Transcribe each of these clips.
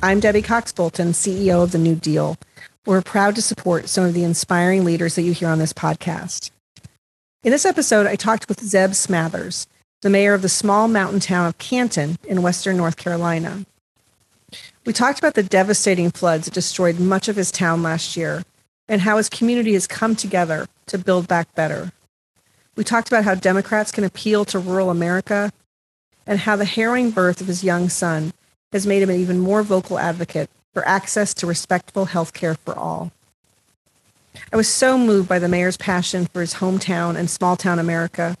I'm Debbie Cox Bolton, CEO of the New Deal. We're proud to support some of the inspiring leaders that you hear on this podcast. In this episode, I talked with Zeb Smathers, the mayor of the small mountain town of Canton in western North Carolina. We talked about the devastating floods that destroyed much of his town last year and how his community has come together to build back better. We talked about how Democrats can appeal to rural America and how the harrowing birth of his young son has made him an even more vocal advocate for access to respectful health care for all. I was so moved by the mayor's passion for his hometown and small town America,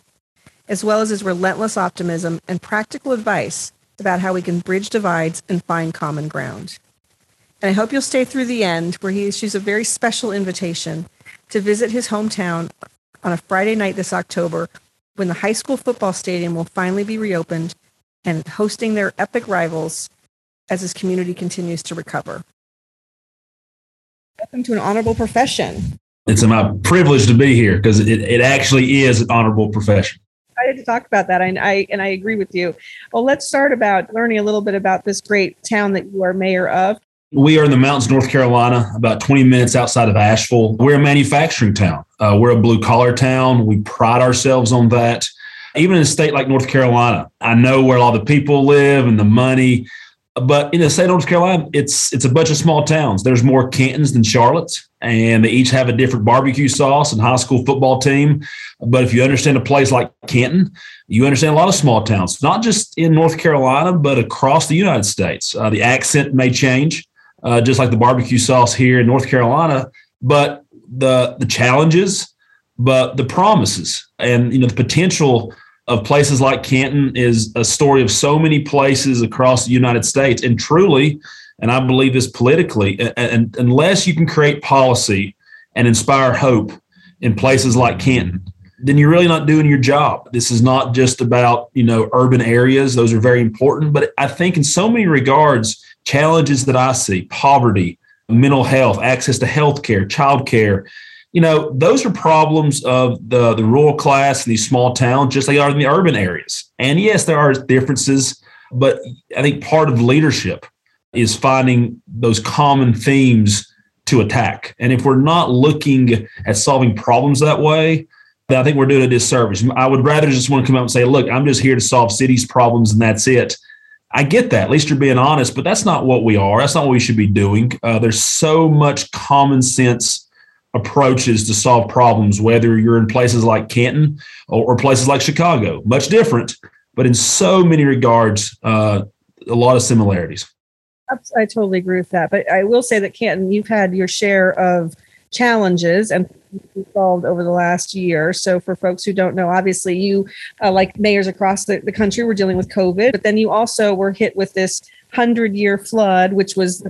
as well as his relentless optimism and practical advice about how we can bridge divides and find common ground. And I hope you'll stay through the end where he issues a very special invitation to visit his hometown on a Friday night this October when the high school football stadium will finally be reopened and hosting their epic rivals as his community continues to recover. Welcome to an honorable profession. It's my privilege to be here because it, it actually is an honorable profession. Excited to talk about that. I, I, and I agree with you. Well, let's start about learning a little bit about this great town that you are mayor of. We are in the mountains, North Carolina, about 20 minutes outside of Asheville. We're a manufacturing town. Uh, we're a blue collar town. We pride ourselves on that. Even in a state like North Carolina, I know where a lot of the people live and the money. But in the state of North Carolina, it's it's a bunch of small towns. There's more Cantons than Charlottes, and they each have a different barbecue sauce and high school football team. But if you understand a place like Canton, you understand a lot of small towns, not just in North Carolina, but across the United States. Uh, the accent may change, uh, just like the barbecue sauce here in North Carolina, but the the challenges, but the promises, and you know the potential of places like Canton is a story of so many places across the United States. And truly, and I believe this politically, and, unless you can create policy and inspire hope in places like Canton, then you're really not doing your job. This is not just about, you know, urban areas. Those are very important. But I think in so many regards, challenges that I see, poverty, mental health, access to health care, child care, you know, those are problems of the, the rural class in these small towns, just like they are in the urban areas. And yes, there are differences, but I think part of leadership is finding those common themes to attack. And if we're not looking at solving problems that way, then I think we're doing a disservice. I would rather just want to come out and say, look, I'm just here to solve cities' problems and that's it. I get that. At least you're being honest, but that's not what we are. That's not what we should be doing. Uh, there's so much common sense approaches to solve problems, whether you're in places like Canton or, or places like Chicago. Much different, but in so many regards, uh, a lot of similarities. I totally agree with that. But I will say that Canton, you've had your share of challenges and solved over the last year. So for folks who don't know, obviously you, uh, like mayors across the, the country, were dealing with COVID, but then you also were hit with this hundred year flood, which was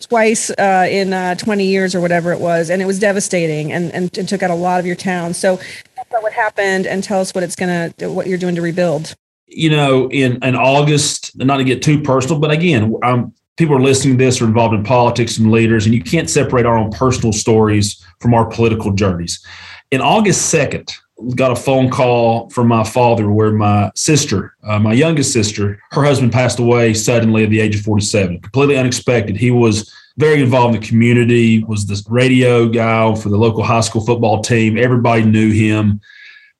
twice uh, in uh, 20 years or whatever it was, and it was devastating and, and, and took out a lot of your town. So, tell about what happened and tell us what it's gonna, what you're doing to rebuild. You know, in in August, not to get too personal, but again, um, people are listening to this are involved in politics and leaders, and you can't separate our own personal stories from our political journeys. In August 2nd, got a phone call from my father where my sister, uh, my youngest sister, her husband passed away suddenly at the age of 47, completely unexpected. He was very involved in the community, was this radio guy for the local high school football team. Everybody knew him.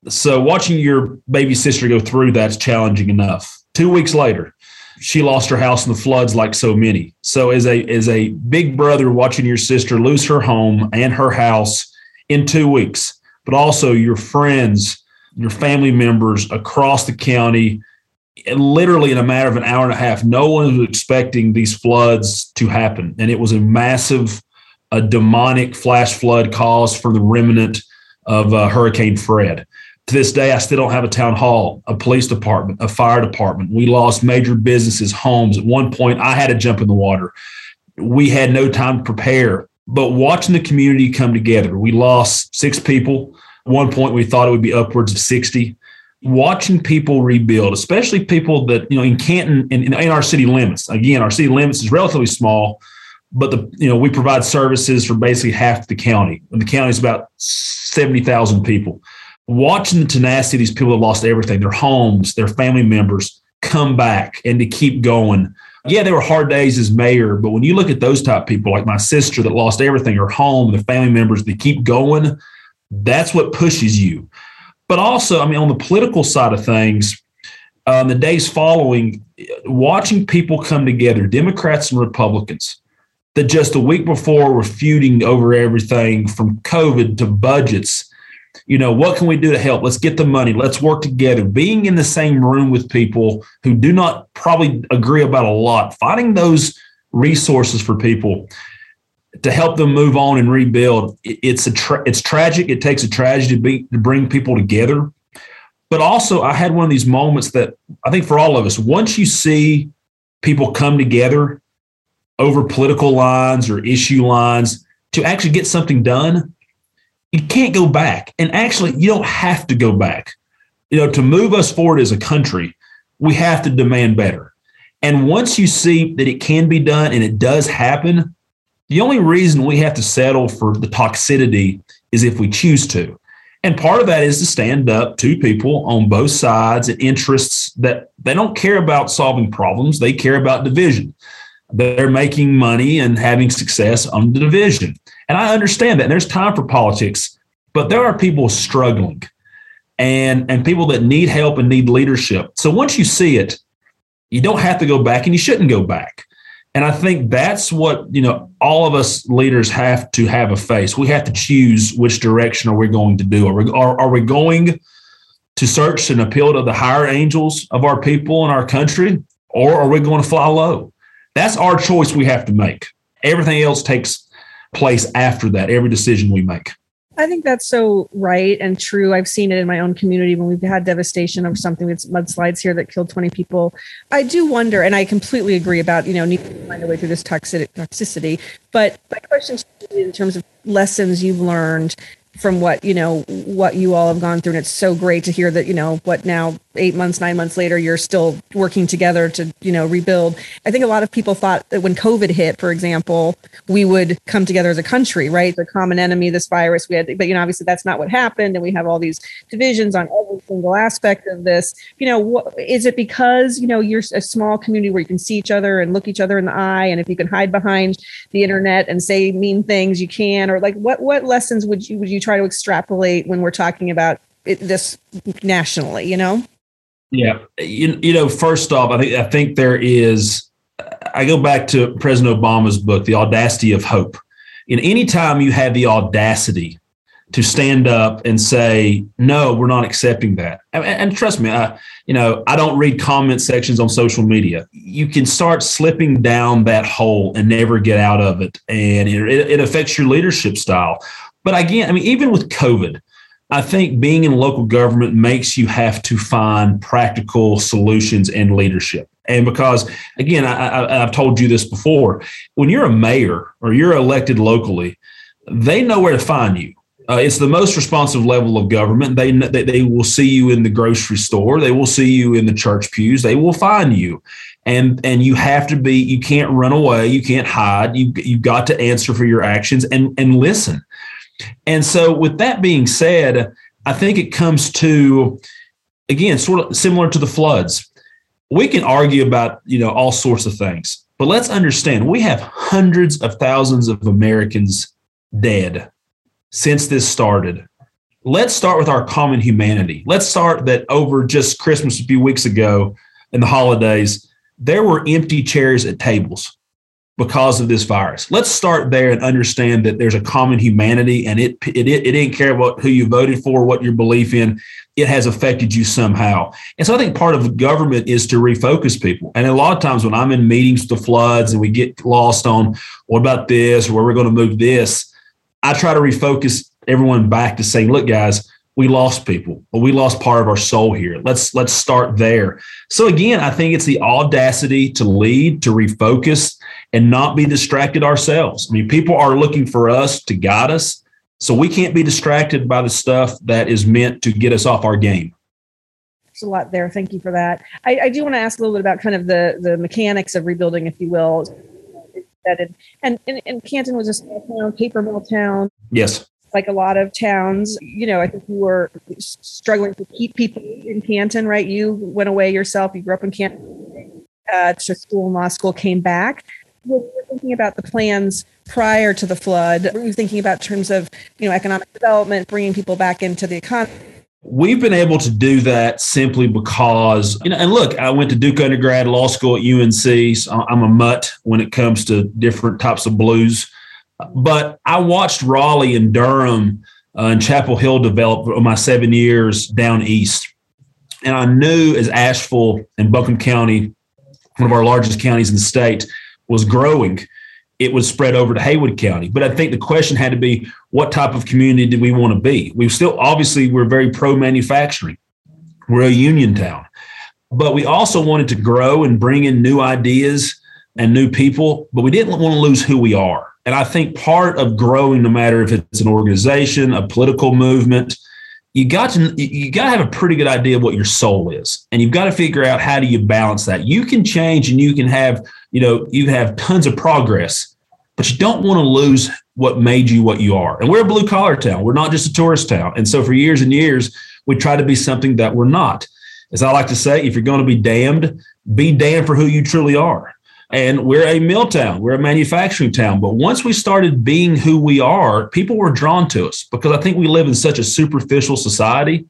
So watching your baby sister go through that's challenging enough. Two weeks later, she lost her house in the floods like so many. So as a as a big brother watching your sister lose her home and her house in 2 weeks, but also your friends, your family members across the county and literally in a matter of an hour and a half, no one was expecting these floods to happen. And it was a massive, a demonic flash flood caused from the remnant of uh, Hurricane Fred. To this day, I still don't have a town hall, a police department, a fire department. We lost major businesses, homes. At one point, I had to jump in the water. We had no time to prepare. But watching the community come together, we lost six people. One point, we thought it would be upwards of 60 watching people rebuild, especially people that, you know, in Canton, in, in, our city limits, again, our city limits is relatively small, but the, you know, we provide services for basically half the county. And the county is about 70,000 people. Watching the tenacity of these people that lost everything, their homes, their family members come back and to keep going. Yeah, there were hard days as mayor, but when you look at those type people, like my sister that lost everything, her home, the family members, they keep going. That's what pushes you. But also, I mean, on the political side of things, uh, the days following, watching people come together, Democrats and Republicans, that just a week before were feuding over everything from COVID to budgets. You know, what can we do to help? Let's get the money. Let's work together. Being in the same room with people who do not probably agree about a lot, finding those resources for people to help them move on and rebuild. It's a tra- it's tragic. It takes a tragedy to, be, to bring people together. But also, I had one of these moments that I think for all of us, once you see people come together over political lines or issue lines to actually get something done, you can't go back. And actually, you don't have to go back. You know, to move us forward as a country, we have to demand better. And once you see that it can be done and it does happen, the only reason we have to settle for the toxicity is if we choose to. And part of that is to stand up to people on both sides and interests that they don't care about solving problems, they care about division. They're making money and having success on the division. And I understand that. And there's time for politics, but there are people struggling and, and people that need help and need leadership. So once you see it, you don't have to go back and you shouldn't go back. And I think that's what, you know, all of us leaders have to have a face. We have to choose which direction are we going to do. Are we, are, are we going to search and appeal to the higher angels of our people and our country, or are we going to fly low? That's our choice we have to make. Everything else takes place after that, every decision we make. I think that's so right and true. I've seen it in my own community when we've had devastation of something that's mudslides here that killed 20 people. I do wonder, and I completely agree about, you know, needing to find a way through this toxicity. But my question in terms of lessons you've learned from what you know what you all have gone through. And it's so great to hear that you know what now eight months nine months later you're still working together to you know rebuild. I think a lot of people thought that when covid hit for example we would come together as a country right? The common enemy this virus we had but you know obviously that's not what happened. And we have all these divisions on every single aspect of this. You know what is it because you know you're a small community where you can see each other and look each other in the eye? And if you can hide behind the internet and say mean things you can. Or like what what lessons would you would you try to extrapolate when we're talking about it, this nationally, you know? Yeah. You, you know, first off, I think, I think there is, I go back to President Obama's book, The Audacity of Hope. In any time you have the audacity to stand up and say, no, we're not accepting that. And, and trust me, I, you know, I don't read comment sections on social media. You can start slipping down that hole and never get out of it. And it, it affects your leadership style. But again, I mean, even with COVID, I think being in local government makes you have to find practical solutions and leadership. And because, again, I, have told you this before, when you're a mayor or you're elected locally, they know where to find you. Uh, it's the most responsive level of government. They, they they will see you in the grocery store. They will see you in the church pews. They will find you, and and you have to be. You can't run away. You can't hide. You you've got to answer for your actions and and listen. And so, with that being said, I think it comes to, again, sort of similar to the floods. We can argue about, you know, all sorts of things, but let's understand we have hundreds of thousands of Americans dead since this started. Let's start with our common humanity. Let's start that over just Christmas a few weeks ago and the holidays, there were empty chairs at tables because of this virus. Let's start there and understand that there's a common humanity and it it, it, it didn't care about who you voted for, what your belief in, it has affected you somehow. And so I think part of government is to refocus people. And a lot of times when I'm in meetings with the floods and we get lost on what about this where we're going to move this, I try to refocus everyone back to saying, look, guys, we lost people, but we lost part of our soul here. Let's let's start there. So again, I think it's the audacity to lead, to refocus, and not be distracted ourselves. I mean, people are looking for us to guide us, so we can't be distracted by the stuff that is meant to get us off our game. There's a lot there. Thank you for that. I, I do want to ask a little bit about kind of the the mechanics of rebuilding, if you will. And, and, and Canton was a small town, paper mill town. Yes like a lot of towns. You know, I think you were struggling to keep people in Canton, right? You went away yourself. You grew up in Canton uh, to school and law school, came back. When you were thinking about the plans prior to the flood, were you thinking about terms of, you know, economic development, bringing people back into the economy? We've been able to do that simply because, you know, and look, I went to Duke undergrad law school at UNC. So I'm a mutt when it comes to different types of blues. But I watched Raleigh and Durham uh, and Chapel Hill develop for my seven years down east. And I knew as Asheville and Buncombe County, one of our largest counties in the state, was growing, it was spread over to Haywood County. But I think the question had to be what type of community did we want to be? We still, obviously, we're very pro manufacturing, we're a union town. But we also wanted to grow and bring in new ideas and new people, but we didn't want to lose who we are. And I think part of growing, no matter if it's an organization, a political movement, you got to you got to have a pretty good idea of what your soul is, and you've got to figure out how do you balance that. You can change, and you can have you know you have tons of progress, but you don't want to lose what made you what you are. And we're a blue collar town. We're not just a tourist town. And so for years and years, we try to be something that we're not. As I like to say, if you're going to be damned, be damned for who you truly are. And we're a mill town, we're a manufacturing town. But once we started being who we are, people were drawn to us because I think we live in such a superficial society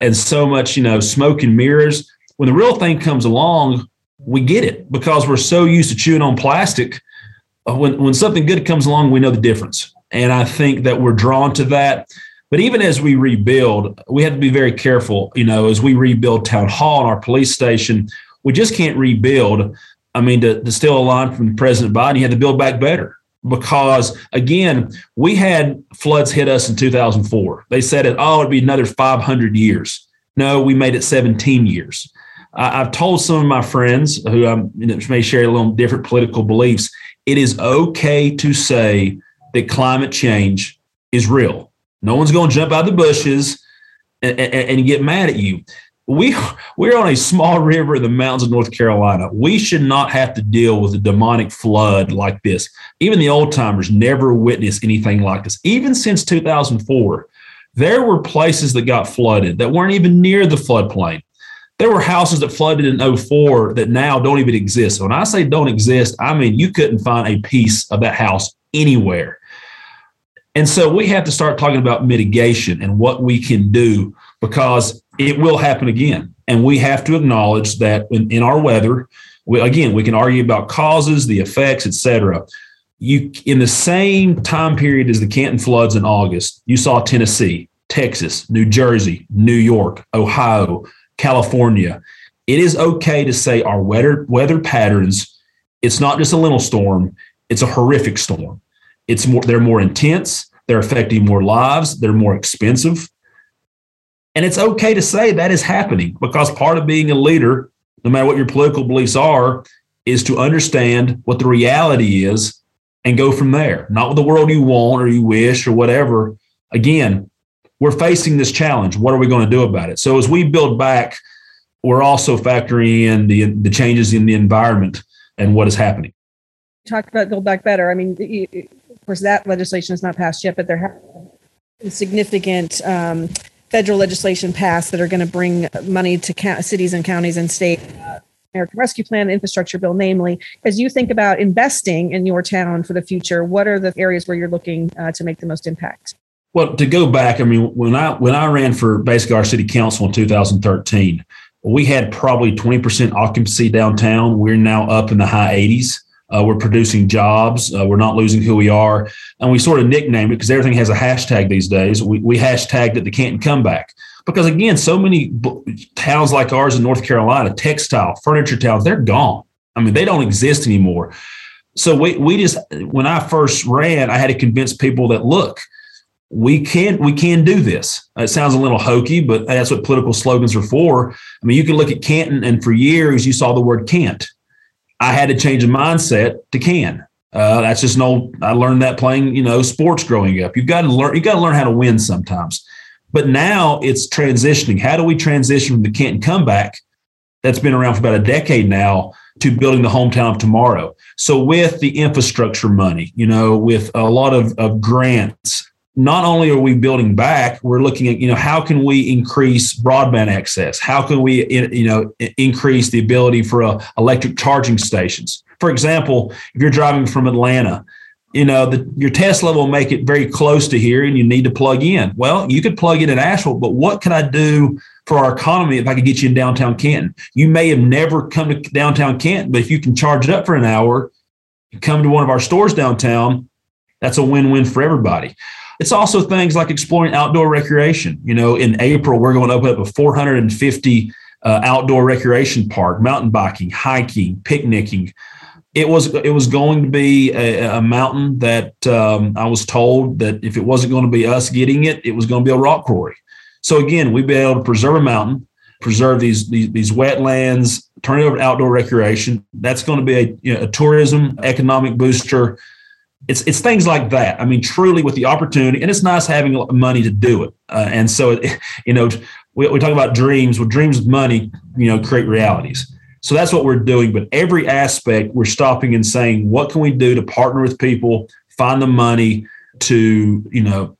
and so much, you know, smoke and mirrors. When the real thing comes along, we get it because we're so used to chewing on plastic. Uh, when, when something good comes along, we know the difference. And I think that we're drawn to that. But even as we rebuild, we have to be very careful. You know, as we rebuild town hall and our police station, we just can't rebuild I mean, to, to steal a line from President Biden, he had to build back better because again, we had floods hit us in 2004. They said it, oh, it'd be another 500 years. No, we made it 17 years. I, have told some of my friends who I you know, may share a little different political beliefs. It is okay to say that climate change is real. No one's going to jump out of the bushes and, and, and get mad at you we we're on a small river in the mountains of North Carolina. We should not have to deal with a demonic flood like this. Even the old timers never witnessed anything like this. Even since 2004, there were places that got flooded that weren't even near the floodplain. There were houses that flooded in 04 that now don't even exist. When I say don't exist, I mean you couldn't find a piece of that house anywhere. And so we have to start talking about mitigation and what we can do because it will happen again. And we have to acknowledge that in, in our weather, we, again, we can argue about causes, the effects, et cetera. You in the same time period as the Canton floods in August, you saw Tennessee, Texas, New Jersey, New York, Ohio, California. It is okay to say our weather weather patterns. It's not just a little storm; it's a horrific storm. It's more. They're more intense. They're affecting more lives. They're more expensive. And it's okay to say that is happening because part of being a leader, no matter what your political beliefs are, is to understand what the reality is and go from there, not the world you want or you wish or whatever. Again, we're facing this challenge. What are we going to do about it? So as we build back, we're also factoring in the, the changes in the environment and what is happening. Talked about Build Back Better. I mean, of course, that legislation is not passed yet, but there have significant um, federal legislation passed that are going to bring money to cities and counties and state. American Rescue Plan, infrastructure bill, namely, as you think about investing in your town for the future, what are the areas where you're looking uh, to make the most impact? Well, to go back, I mean, when I when I ran for basically our city council in 2013, we had probably 20% occupancy downtown. We're now up in the high 80s. Uh, we're producing jobs. Uh, we're not losing who we are. And we sort of nicknamed it because everything has a hashtag these days. We, we hashtagged it the Canton Comeback. Because again, so many b- towns like ours in North Carolina, textile, furniture towns, they're gone. I mean, they don't exist anymore. So we, we just, when I first ran, I had to convince people that, look, we can't. we can do this. It sounds a little hokey, but that's what political slogans are for. I mean, you can look at Canton, and for years you saw the word can't. I had to change a mindset to can. Uh, that's just an old. I learned that playing, you know, sports growing up. You've got to learn. You got to learn how to win sometimes. But now it's transitioning. How do we transition from the Canton comeback that's been around for about a decade now to building the hometown of tomorrow? So with the infrastructure money, you know, with a lot of, of grants, not only are we building back, we're looking at, you know, how can we increase broadband access? How can we, you know, increase the ability for uh, electric charging stations? For example, if you're driving from Atlanta, you know, the, your Tesla will make it very close to here and you need to plug in. Well, you could plug in in Asheville, but what can I do for our economy if I could get you in downtown Canton? You may have never come to downtown Canton, but if you can charge it up for an hour, come to one of our stores downtown, that's a win-win for everybody. It's also things like exploring outdoor recreation. You know, in April, we're going to open up a 450 uh, outdoor recreation park, mountain biking, hiking, picnicking. It was it was going to be a, a mountain that um, I was told that if it wasn't going to be us getting it, it was going to be a rock quarry. So again, we've been able to preserve a mountain, preserve these these, these wetlands, turn it over to outdoor recreation. That's going to be a, you know, a tourism economic booster it's it's things like that. I mean, truly with the opportunity, and it's nice having money to do it. Uh, and so, it, you know, we, we talk about dreams. Well, dreams with money, you know, create realities. So that's what we're doing. But every aspect, we're stopping and saying, what can we do to partner with people, find the money to, you know,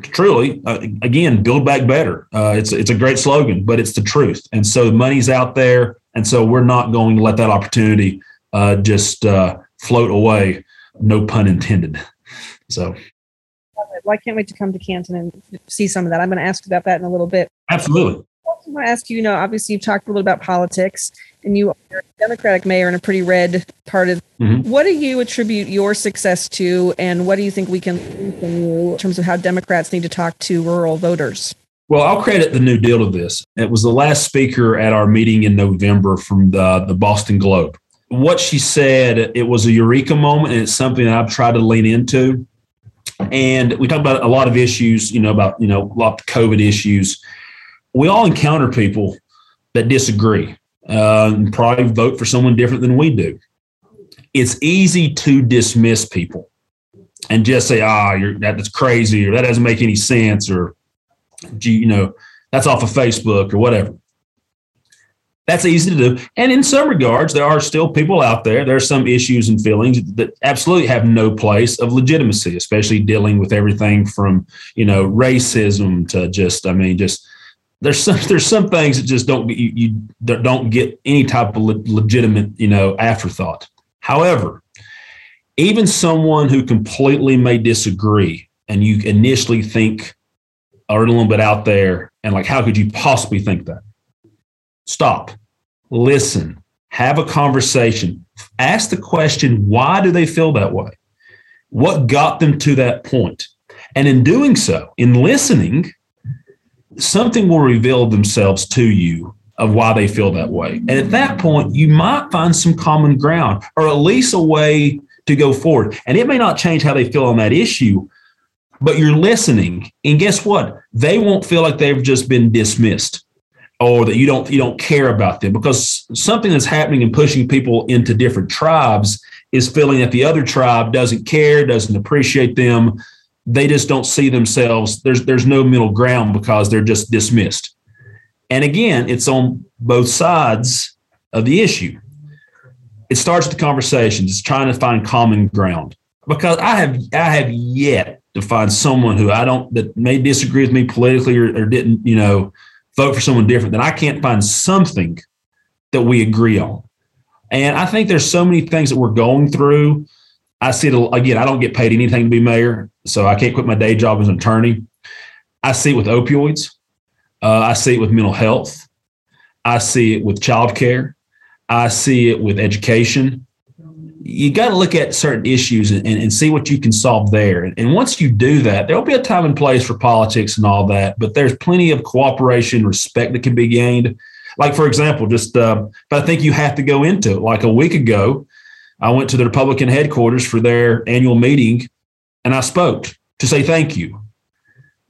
truly, uh, again, build back better. Uh, it's it's a great slogan, but it's the truth. And so money's out there, and so we're not going to let that opportunity uh, just uh, float away no pun intended. So, well, I can't wait to come to Canton and see some of that. I'm going to ask about that in a little bit. Absolutely. I want to ask you, you know, obviously you've talked a little bit about politics and you are a Democratic mayor in a pretty red part of. Mm-hmm. What do you attribute your success to, and what do you think we can learn from you in terms of how Democrats need to talk to rural voters? Well, I'll credit the New Deal to this. It was the last speaker at our meeting in November from the, the Boston Globe what she said, it was a eureka moment, and it's something that I've tried to lean into. And we talk about a lot of issues, you know, about, you know, a lot of COVID issues. We all encounter people that disagree uh, and probably vote for someone different than we do. It's easy to dismiss people and just say, ah, you're, that's crazy, or that doesn't make any sense, or, you know, that's off of Facebook or whatever. That's easy to do. And in some regards, there are still people out there. There are some issues and feelings that absolutely have no place of legitimacy, especially dealing with everything from, you know, racism to just, I mean, just there's some there's some things that just don't you, you don't get any type of legitimate, you know, afterthought. However, even someone who completely may disagree and you initially think are a little bit out there and like, how could you possibly think that? Stop, listen, have a conversation, ask the question why do they feel that way? What got them to that point? And in doing so, in listening, something will reveal themselves to you of why they feel that way. And at that point, you might find some common ground or at least a way to go forward. And it may not change how they feel on that issue, but you're listening. And guess what? They won't feel like they've just been dismissed or that you don't you don't care about them. Because something that's happening and pushing people into different tribes is feeling that the other tribe doesn't care doesn't appreciate them. They just don't see themselves. There's there's no middle ground because they're just dismissed. And again it's on both sides of the issue. It starts with the conversations it's trying to find common ground. Because i have i have yet to find someone who i don't that may disagree with me politically or, or didn't you know vote for someone different, then I can't find something that we agree on. And I think there's so many things that we're going through. I see it again. I don't get paid anything to be mayor, so I can't quit my day job as an attorney. I see it with opioids. Uh, I see it with mental health. I see it with childcare. I see it with education. You got to look at certain issues and, and, see what you can solve there. And once you do that, there'll be a time and place for politics and all that, but there's plenty of cooperation, respect that can be gained. Like, for example, just, uh, but I think you have to go into it. Like a week ago, I went to the Republican headquarters for their annual meeting and I spoke to say thank you.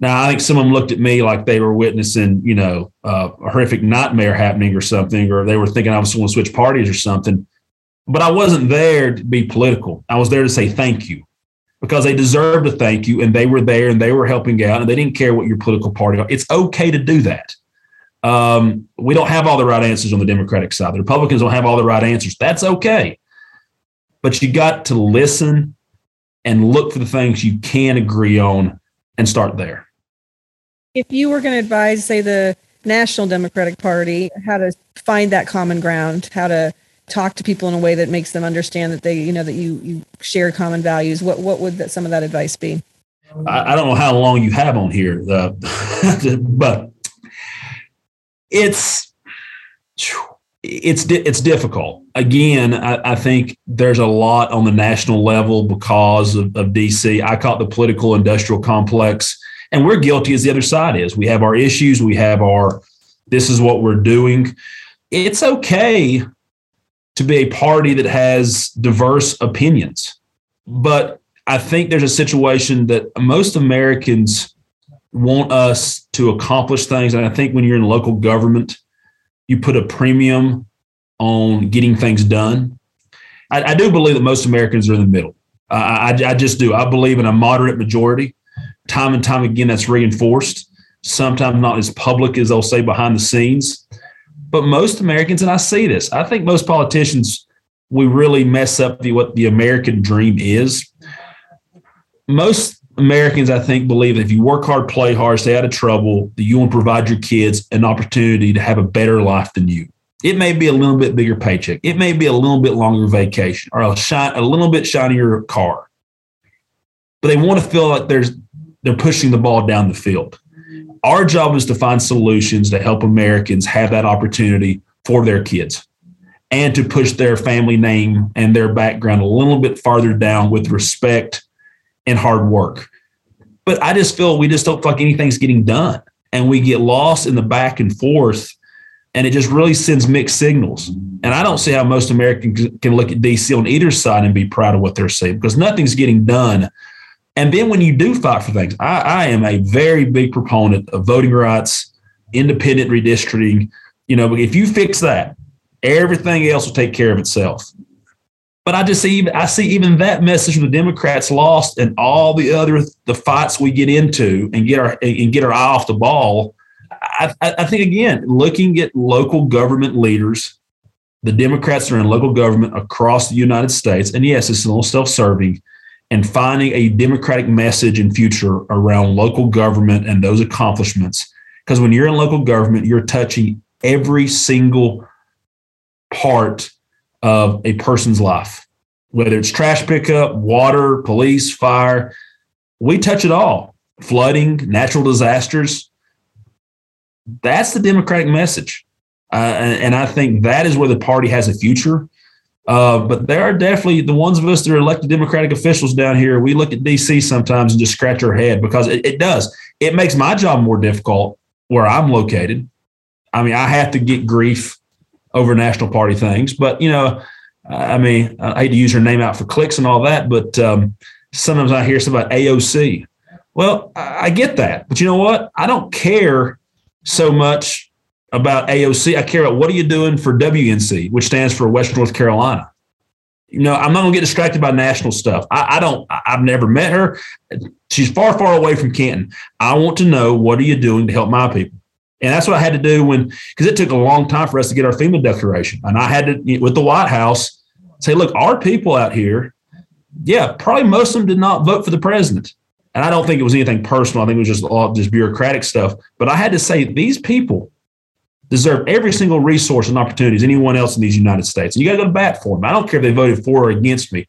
Now, I think some of them looked at me like they were witnessing, you know, uh, a horrific nightmare happening or something, or they were thinking I was going to switch parties or something. But I wasn't there to be political. I was there to say thank you because they deserved a thank you and they were there and they were helping out and they didn't care what your political party. It's okay to do that. Um, we don't have all the right answers on the Democratic side. The Republicans don't have all the right answers. That's okay. But you got to listen and look for the things you can agree on and start there. If you were going to advise, say, the National Democratic Party, how to find that common ground, how to talk to people in a way that makes them understand that they, you know, that you you share common values, what what would that, some of that advice be? I, I don't know how long you have on here, uh, but it's it's it's difficult. Again, I, I, think there's a lot on the national level because of, of, DC. I call it the political industrial complex, and we're guilty as the other side is. We have our issues. We have our this is what we're doing. It's okay to be a party that has diverse opinions, but I think there's a situation that most Americans want us to accomplish things, and I think when you're in local government you put a premium on getting things done. I, I do believe that most Americans are in the middle. I, I just do. I believe in a moderate majority. Time and time again, that's reinforced. Sometimes not as public as they'll say behind the scenes. But most Americans, and I see this, I think most politicians, we really mess up the, what the American dream is. Most Americans, I think, believe that if you work hard, play hard, stay out of trouble, that you to provide your kids an opportunity to have a better life than you. It may be a little bit bigger paycheck. It may be a little bit longer vacation or a, shine, a little bit shinier car. But they want to feel like there's they're pushing the ball down the field. Our job is to find solutions to help Americans have that opportunity for their kids and to push their family name and their background a little bit farther down with respect and hard work. But I just feel we just don't feel like anything's getting done. And we get lost in the back and forth. And it just really sends mixed signals. And I don't see how most Americans can look at DC on either side and be proud of what they're saying because nothing's getting done. And then when you do fight for things, I, I am a very big proponent of voting rights, independent redistricting. You know, if you fix that, everything else will take care of itself. But I just see even I see even that message from the Democrats lost, and all the other the fights we get into and get our and get our eye off the ball. I, I think again, looking at local government leaders, the Democrats are in local government across the United States, and yes, it's a little self-serving, and finding a democratic message and future around local government and those accomplishments. Because when you're in local government, you're touching every single part of a person's life, whether it's trash pickup, water, police, fire. We touch it all flooding, natural disasters. That's the Democratic message. Uh, and, and, I think that is where the party has a future. Uh, but there are definitely the ones of us that are elected Democratic officials down here. We look at DC sometimes and just scratch our head because it, it does. It makes my job more difficult where I'm located. I mean, I have to get grief over national party things. But you know, I mean, I hate to use her name out for clicks and all that, but um, sometimes I hear something about AOC. Well, I get that, but you know what? I don't care so much about AOC. I care about what are you doing for WNC, which stands for Western North Carolina. You know, I'm not gonna get distracted by national stuff. I, I don't. I've never met her. She's far, far away from Canton. I want to know what are you doing to help my people. And that's what I had to do when, because it took a long time for us to get our FEMA declaration. And I had to, with the White House, say, look, our people out here, yeah, probably most of them did not vote for the president. And I don't think it was anything personal. I think it was just all just bureaucratic stuff. But I had to say, these people deserve every single resource and opportunity as anyone else in these United States. And you got to go to bat for them. I don't care if they voted for or against me.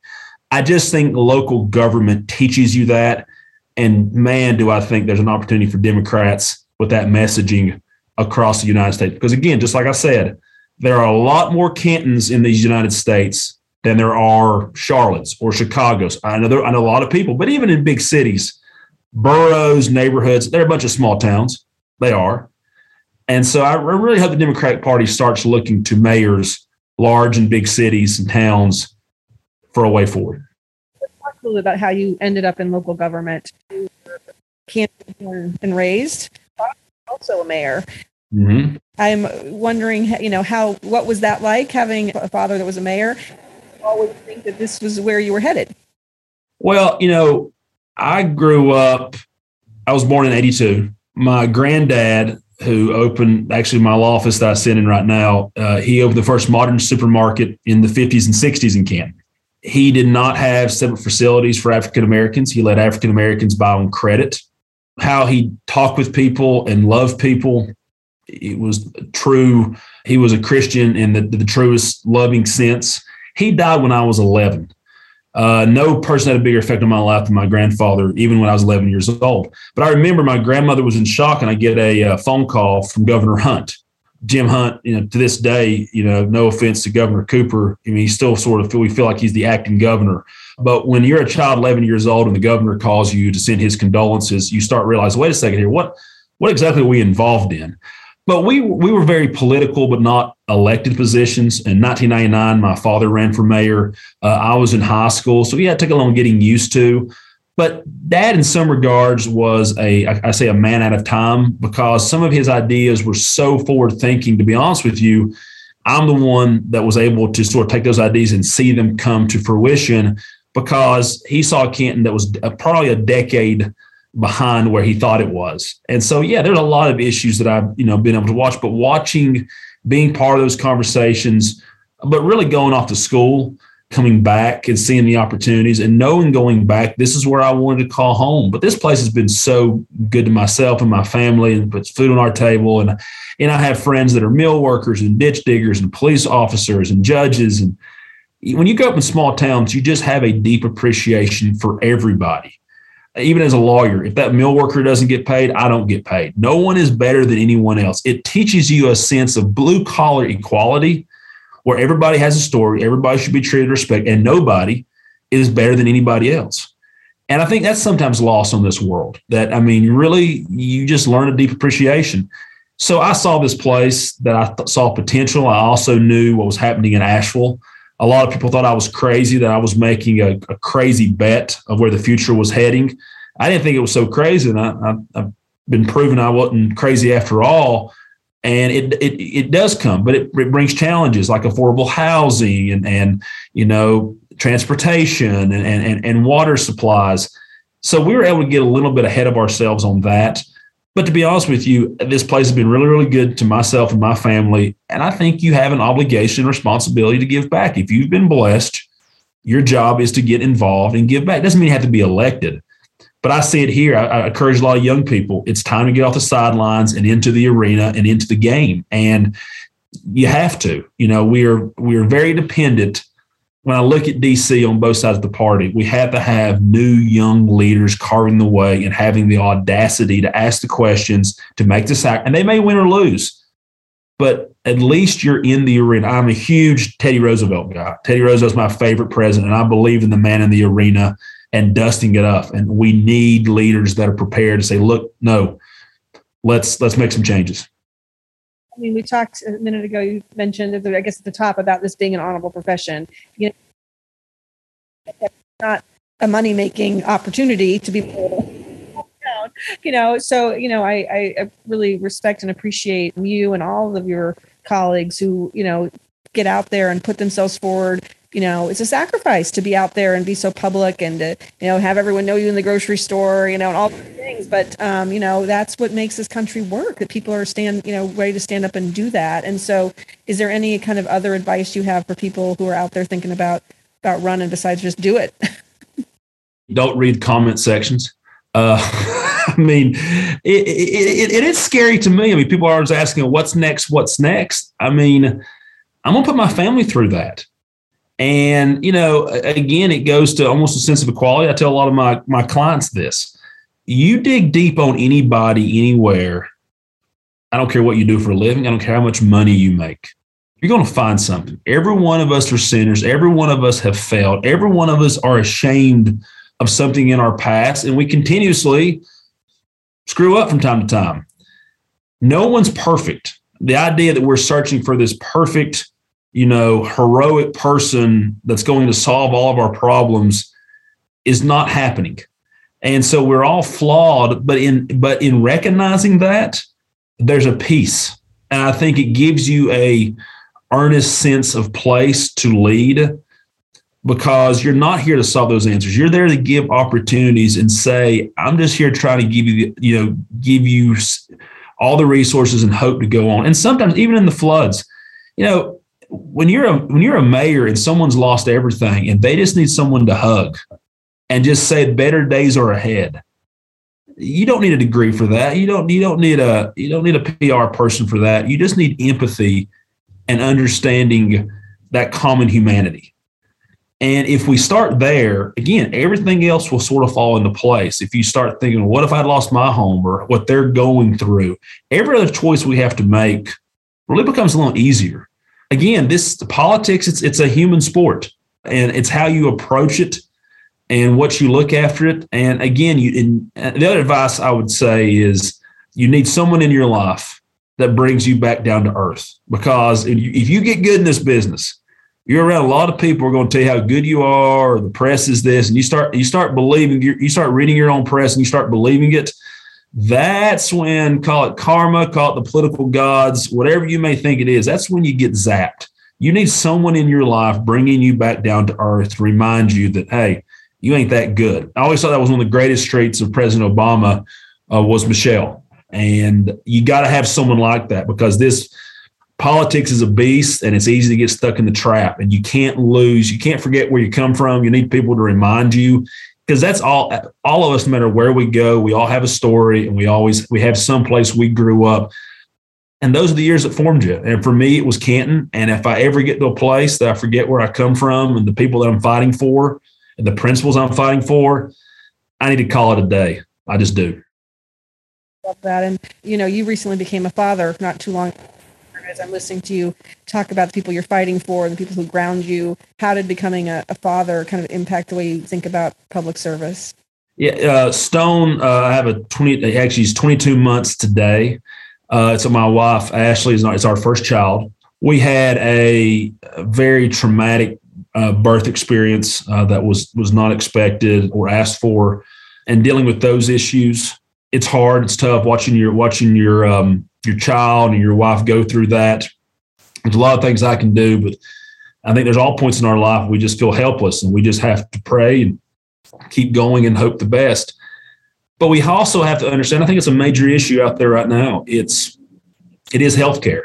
I just think local government teaches you that. And man, do I think there's an opportunity for Democrats with that messaging across the United States. Because again, just like I said, there are a lot more Cantons in these United States than there are Charlottes or Chicago's. I know there, I know a lot of people, but even in big cities, boroughs, neighborhoods, they're a bunch of small towns. They are. And so I really hope the Democratic Party starts looking to mayors, large and big cities and towns for a way forward. Talk a little about how you ended up in local government. And raised, also a mayor. Mm-hmm. I'm wondering, you know, how what was that like having a father that was a mayor? always think that this was where you were headed. Well, you know, I grew up. I was born in '82. My granddad, who opened actually my law office that I sit in right now, uh, he opened the first modern supermarket in the 50s and 60s in Canton. He did not have separate facilities for African Americans. He let African Americans buy on credit. How he talked with people and loved people it was true. He was a Christian in the, the truest loving sense. He died when I was 11. Uh, no person had a bigger effect on my life than my grandfather, even when I was 11 years old. But I remember my grandmother was in shock, and I get a, uh, phone call from Governor Hunt. Jim Hunt, you know, to this day, you know, no offense to Governor Cooper, I mean, he still sort of feel we feel like he's the acting governor. But when you're a child 11 years old and the governor calls you to send his condolences, you start realize, wait a second here, what what exactly are we involved in? But we we were very political, but not elected positions. In 1999, my father ran for mayor. Uh, I was in high school, so yeah, it took a long getting used to. But Dad, in some regards, was a I say a man out of time because some of his ideas were so forward thinking. To be honest with you, I'm the one that was able to sort of take those ideas and see them come to fruition because he saw Canton that was probably a decade behind where he thought it was. And so, yeah, there's a lot of issues that I've, you know, been able to watch, but watching, being part of those conversations, but really going off to school, coming back and seeing the opportunities and knowing going back, this is where I wanted to call home. But this place has been so good to myself and my family and puts food on our table. And, and I have friends that are mill workers and ditch diggers and police officers and judges. And when you go up in small towns, you just have a deep appreciation for everybody even as a lawyer, if that mill worker doesn't get paid, I don't get paid. No one is better than anyone else. It teaches you a sense of blue collar equality where everybody has a story, everybody should be treated with respect, and nobody is better than anybody else. And I think that's sometimes lost on this world. That I mean, really, you just learn a deep appreciation. So I saw this place that I th- saw potential. I also knew what was happening in Asheville a lot of people thought I was crazy that I was making a, a crazy bet of where the future was heading. I didn't think it was so crazy, and I, have been proven I wasn't crazy after all. And it it, it does come, but it, it brings challenges like affordable housing and and you know transportation and and and water supplies. So we were able to get a little bit ahead of ourselves on that. But to be honest with you, this place has been really, really good to myself and my family. And I think you have an obligation, responsibility to give back. If you've been blessed, your job is to get involved and give back. It doesn't mean you have to be elected. But I see it here. I, I encourage a lot of young people. It's time to get off the sidelines and into the arena and into the game. And you have to. You know, we are we are very dependent when I look at DC on both sides of the party, we have to have new young leaders carving the way and having the audacity to ask the questions, to make the sac, and they may win or lose, but at least you're in the arena. I'm a huge Teddy Roosevelt guy. Teddy Roosevelt's my favorite president, and I believe in the man in the arena and dusting it up. And we need leaders that are prepared to say, "Look, no, let's let's make some changes." I mean, we talked a minute ago. You mentioned, I guess, at the top about this being an honorable profession. You know, not a money making opportunity to be you know so you know I, I really respect and appreciate you and all of your colleagues who you know get out there and put themselves forward you know, it's a sacrifice to be out there and be so public and to, you know, have everyone know you in the grocery store, you know, and all things. But, um, you know, that's what makes this country work, that people are stand, you know, ready to stand up and do that. And so is there any kind of other advice you have for people who are out there thinking about, about running besides just do it? Don't read comment sections. Uh, I mean, it, it, it, it is scary to me. I mean, people are always asking, what's next? What's next? I mean, I'm going to put my family through that. And, you know, again, it goes to almost a sense of equality. I tell a lot of my, my clients this you dig deep on anybody, anywhere, I don't care what you do for a living. I don't care how much money you make. You're going to find something. Every one of us are sinners. Every one of us have failed. Every one of us are ashamed of something in our past, and we continuously screw up from time to time. No one's perfect. The idea that we're searching for this perfect, you know, heroic person that's going to solve all of our problems is not happening. And so we're all flawed, but in but in recognizing that, there's a peace. And I think it gives you a earnest sense of place to lead because you're not here to solve those answers. You're there to give opportunities and say, I'm just here trying to give you, you know, give you all the resources and hope to go on. And sometimes even in the floods, you know, when you're a when you're a mayor and someone's lost everything and they just need someone to hug and just say better days are ahead you don't need a degree for that. You don't you don't need a you don't need a PR person for that. You just need empathy and understanding that common humanity. And if we start there, again, everything else will sort of fall into place. If you start thinking, what if I lost my home or what they're going through, every other choice we have to make really becomes a little easier. Again, this politics, it's it's a human sport and it's how you approach it and what you look after it. And again, you the other advice I would say is you need someone in your life that brings you back down to earth. Because if you, if you get good in this business, you're around a lot of people who are going to tell you how good you are, or the press is this, and you start you start believing you start reading your own press and you start believing it. That's when call it karma, call it the political gods, whatever you may think it is. That's when you get zapped. You need someone in your life bringing you back down to earth to remind you that hey, you ain't that good. I always thought that was one of the greatest traits of President Obama uh, was Michelle. And you got to have someone like that because this politics is a beast and it's easy to get stuck in the trap and you can't lose. You can't forget where you come from. You need people to remind you because that's all all of us no matter where we go we all have a story and we always we have some place we grew up and those are the years that formed you and for me it was canton and if i ever get to a place that i forget where i come from and the people that i'm fighting for and the principles I'm fighting for, I need to call it a day. I just do. Love that. And, you know, you recently became a father not too long as I'm listening to you talk about the people you're fighting for, and the people who ground you. How did becoming a, a father kind of impact the way you think about public service? Yeah, uh, Stone, uh, I have a 20, actually, he's 22 months today. Uh, so my wife, Ashley, is, not, is our first child. We had a, a very traumatic uh, birth experience uh, that was was not expected or asked for, and dealing with those issues. It's hard. It's tough watching your watching your um, your child and your wife go through that. There's a lot of things I can do, but I think there's all points in our life we just feel helpless and we just have to pray and keep going and hope the best. But we also have to understand. I think it's a major issue out there right now. It's it is healthcare,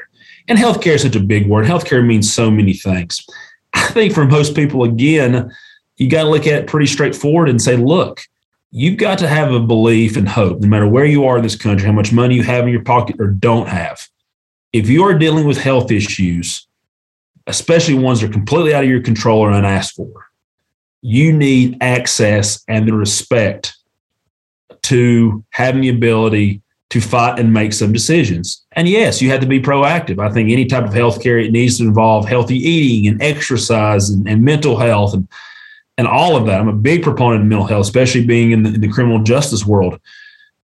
and healthcare is such a big word. Healthcare means so many things. I think for most people, again, you got to look at it pretty straightforward and say, look, you've got to have a belief and hope, no matter where you are in this country, how much money you have in your pocket or don't have. If you are dealing with health issues, especially ones that are completely out of your control or unasked for, you need access and the respect to having the ability to fight and make some decisions. And yes, you have to be proactive. I think any type of healthcare, it needs to involve healthy eating and exercise and, and mental health and, and all of that. I'm a big proponent of mental health, especially being in the, in the criminal justice world.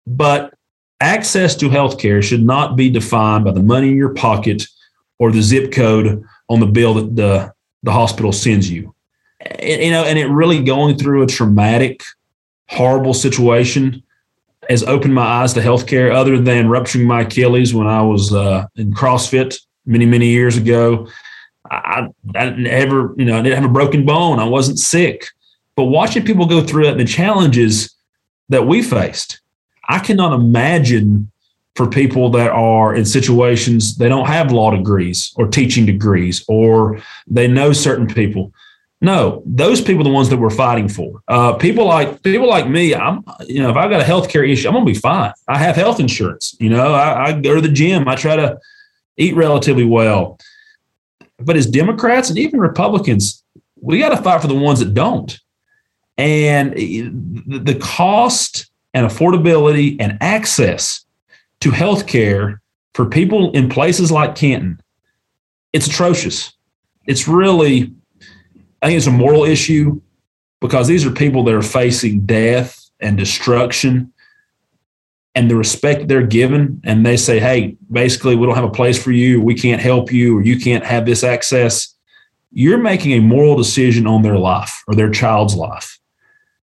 But access to healthcare should not be defined by the money in your pocket or the zip code on the bill that the, the hospital sends you. And, you know, and it really going through a traumatic, horrible situation has opened my eyes to healthcare other than rupturing my Achilles when I was uh, in CrossFit many, many years ago. I, I never, you know, I didn't have a broken bone. I wasn't sick. But watching people go through it and the challenges that we faced, I cannot imagine for people that are in situations they don't have law degrees or teaching degrees or they know certain people no, those people are the ones that we're fighting for. Uh, people like people like me, I'm you know, if I've got a healthcare issue, I'm gonna be fine. I have health insurance. You know, I, I go to the gym, I try to eat relatively well. But as Democrats and even Republicans, we got to fight for the ones that don't. And eh, the cost and affordability and access to health care for people in places like Canton, it's atrocious. It's really, I think it's a moral issue because these are people that are facing death and destruction and the respect they're given and they say hey basically we don't have a place for you. We can't help you or you can't have this access. You're making a moral decision on their life or their child's life.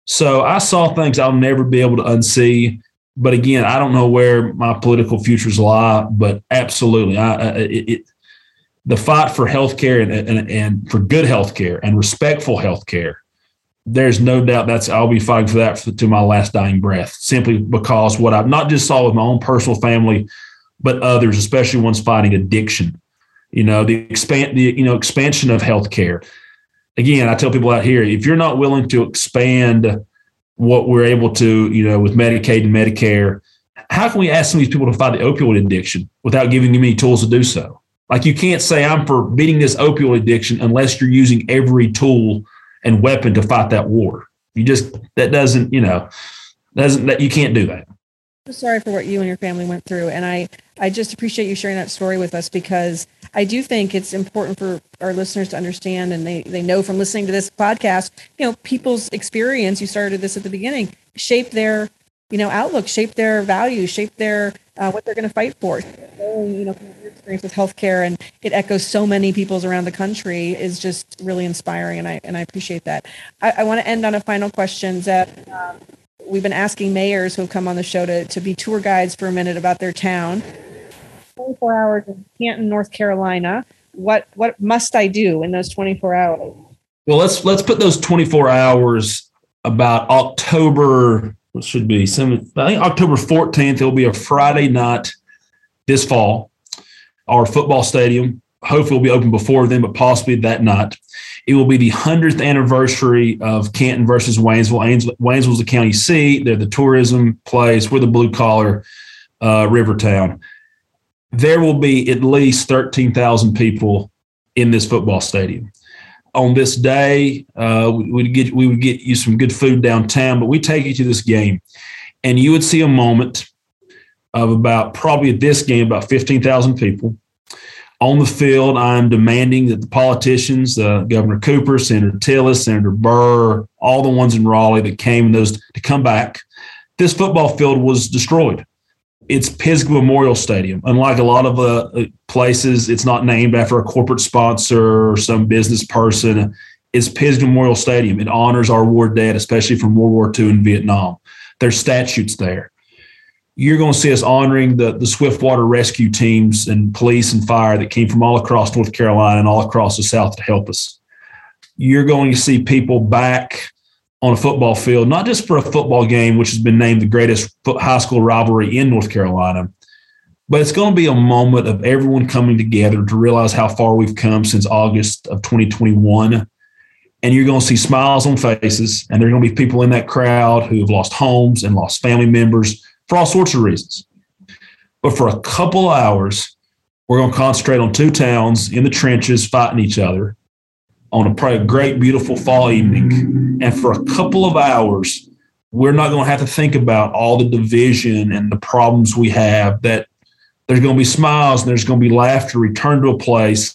So i saw things i'll never be able to unsee but again i don't know where my political futures lie but absolutely I, it, it, the fight for healthcare and, and, and for good healthcare and respectful healthcare there's no doubt that's I'll be fighting for that to my last dying breath, simply because what I've not just saw with my own personal family, but others, especially ones fighting addiction. You know, the expand the you know expansion of healthcare. Again, I tell people out here, if you're not willing to expand what we're able to, you know, with Medicaid and Medicare, how can we ask some of these people to fight the opioid addiction without giving them any tools to do so? Like you can't say I'm for beating this opioid addiction unless you're using every tool and weapon to fight that war. You just that doesn't you know doesn't that you can't do that. I'm sorry for what you and your family went through, and I I just appreciate you sharing that story with us because I do think it's important for our listeners to understand, and they they know from listening to this podcast, you know, people's experience. You started this at the beginning, shape their you know outlook, shape their values, shape their uh, what they're going to fight for. You know, experience with healthcare and it echoes so many people's around the country is just really inspiring, and I and I appreciate that. I, I want to end on a final question that um, we've been asking mayors who have come on the show to to be tour guides for a minute about their town. 24 hours in Canton, North Carolina. What what must I do in those 24 hours? Well, let's let's put those 24 hours about October what should be some I think October 14th. It'll be a Friday night this fall. Our football stadium hopefully will be open before then, but possibly that night. It will be the 100th anniversary of Canton versus Waynesville. Waynesville's the county seat. They're the tourism place. We're the blue collar uh, river town. There will be at least 13,000 people in this football stadium on this day, uh, we would get we would get you some good food downtown, but we take you to this game, and you would see a moment of about probably at this game about fifteen thousand people on the field. I'm demanding that the politicians, uh, Governor Cooper, Senator Tillis, Senator Burr, all the ones in Raleigh that came those to come back. This football field was destroyed it's Pisgah Memorial Stadium. Unlike a lot of uh, places, it's not named after a corporate sponsor or some business person. It's Pisgah Memorial Stadium. It honors our war dead, especially from World War II and Vietnam. There's statutes there. You're going to see us honoring the, the Swiftwater rescue teams and police and fire that came from all across North Carolina and all across the South to help us. You're going to see people back on a football field, not just for a football game, which has been named the greatest high school rivalry in North Carolina, but it's going to be a moment of everyone coming together to realize how far we've come since August of 2021. And you're going to see smiles on faces, and there are going to be people in that crowd who have lost homes and lost family members for all sorts of reasons. But for a couple of hours, we're going to concentrate on two towns in the trenches fighting each other on a great, beautiful fall evening. And for a couple of hours, we're not going to have to think about all the division and the problems we have. That there's going to be smiles and there's going to be laughter. Return to a place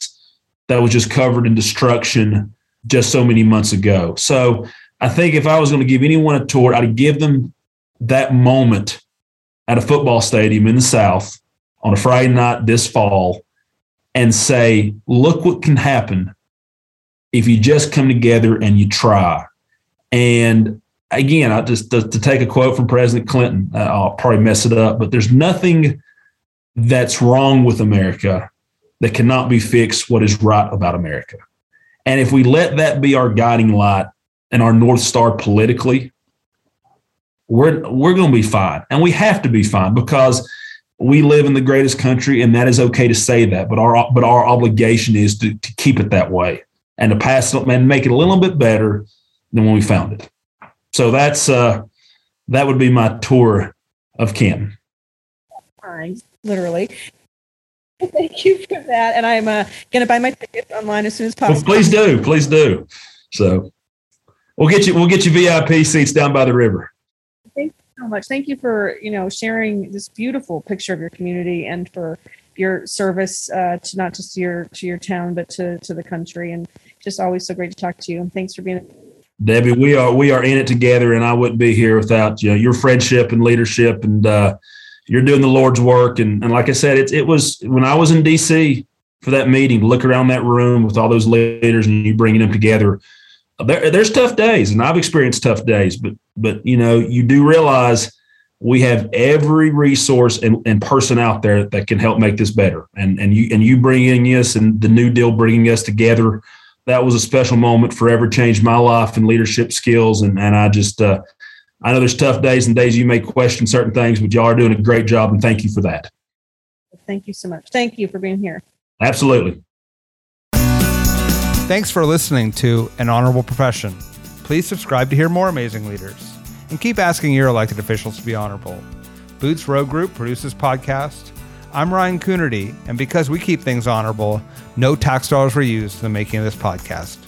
that was just covered in destruction just so many months ago. So I think if I was going to give anyone a tour, I'd give them that moment at a football stadium in the South on a Friday night this fall and say, look what can happen if you just come together and you try. And again, I just to, to take a quote from President Clinton, uh, I'll probably mess it up, but there's nothing that's wrong with America that cannot be fixed what is right about America. And if we let that be our guiding light and our north star politically, we're we're going to be fine, and we have to be fine because we live in the greatest country, and that is okay to say that. But our but our obligation is to, to keep it that way and to pass it and make it a little bit better than when we found it. So that's uh, that would be my tour of Canton. Fine, literally. Thank you for that, and I'm uh, going to buy my tickets online as soon as possible. Well, please do, please do. So we'll get you we'll get you VIP seats down by the river. So much. Thank you for you know sharing this beautiful picture of your community and for your service uh, to not just your to your town but to to the country. And just always so great to talk to you. And thanks for being. Debbie, we are we are in it together, and I wouldn't be here without you know, your friendship and leadership, and uh, you're doing the Lord's work. And, and like I said, it it was when I was in D.C. for that meeting, look around that room with all those leaders and you bringing them together. There, there's tough days, and I've experienced tough days, but but you know you do realize we have every resource and, and person out there that can help make this better. And and you and you bringing us and the New Deal bringing us together that was a special moment forever changed my life and leadership skills and and I just uh, I know there's tough days and days you may question certain things but y'all are doing a great job and thank you for that. Thank you so much. Thank you for being here. Absolutely. Thanks for listening to An Honorable Profession. Please subscribe to hear more amazing leaders and keep asking your elected officials to be honorable. Boots Road Group produces podcast. I'm Ryan Coonerty, and because we keep things honorable, no tax dollars were used in the making of this podcast.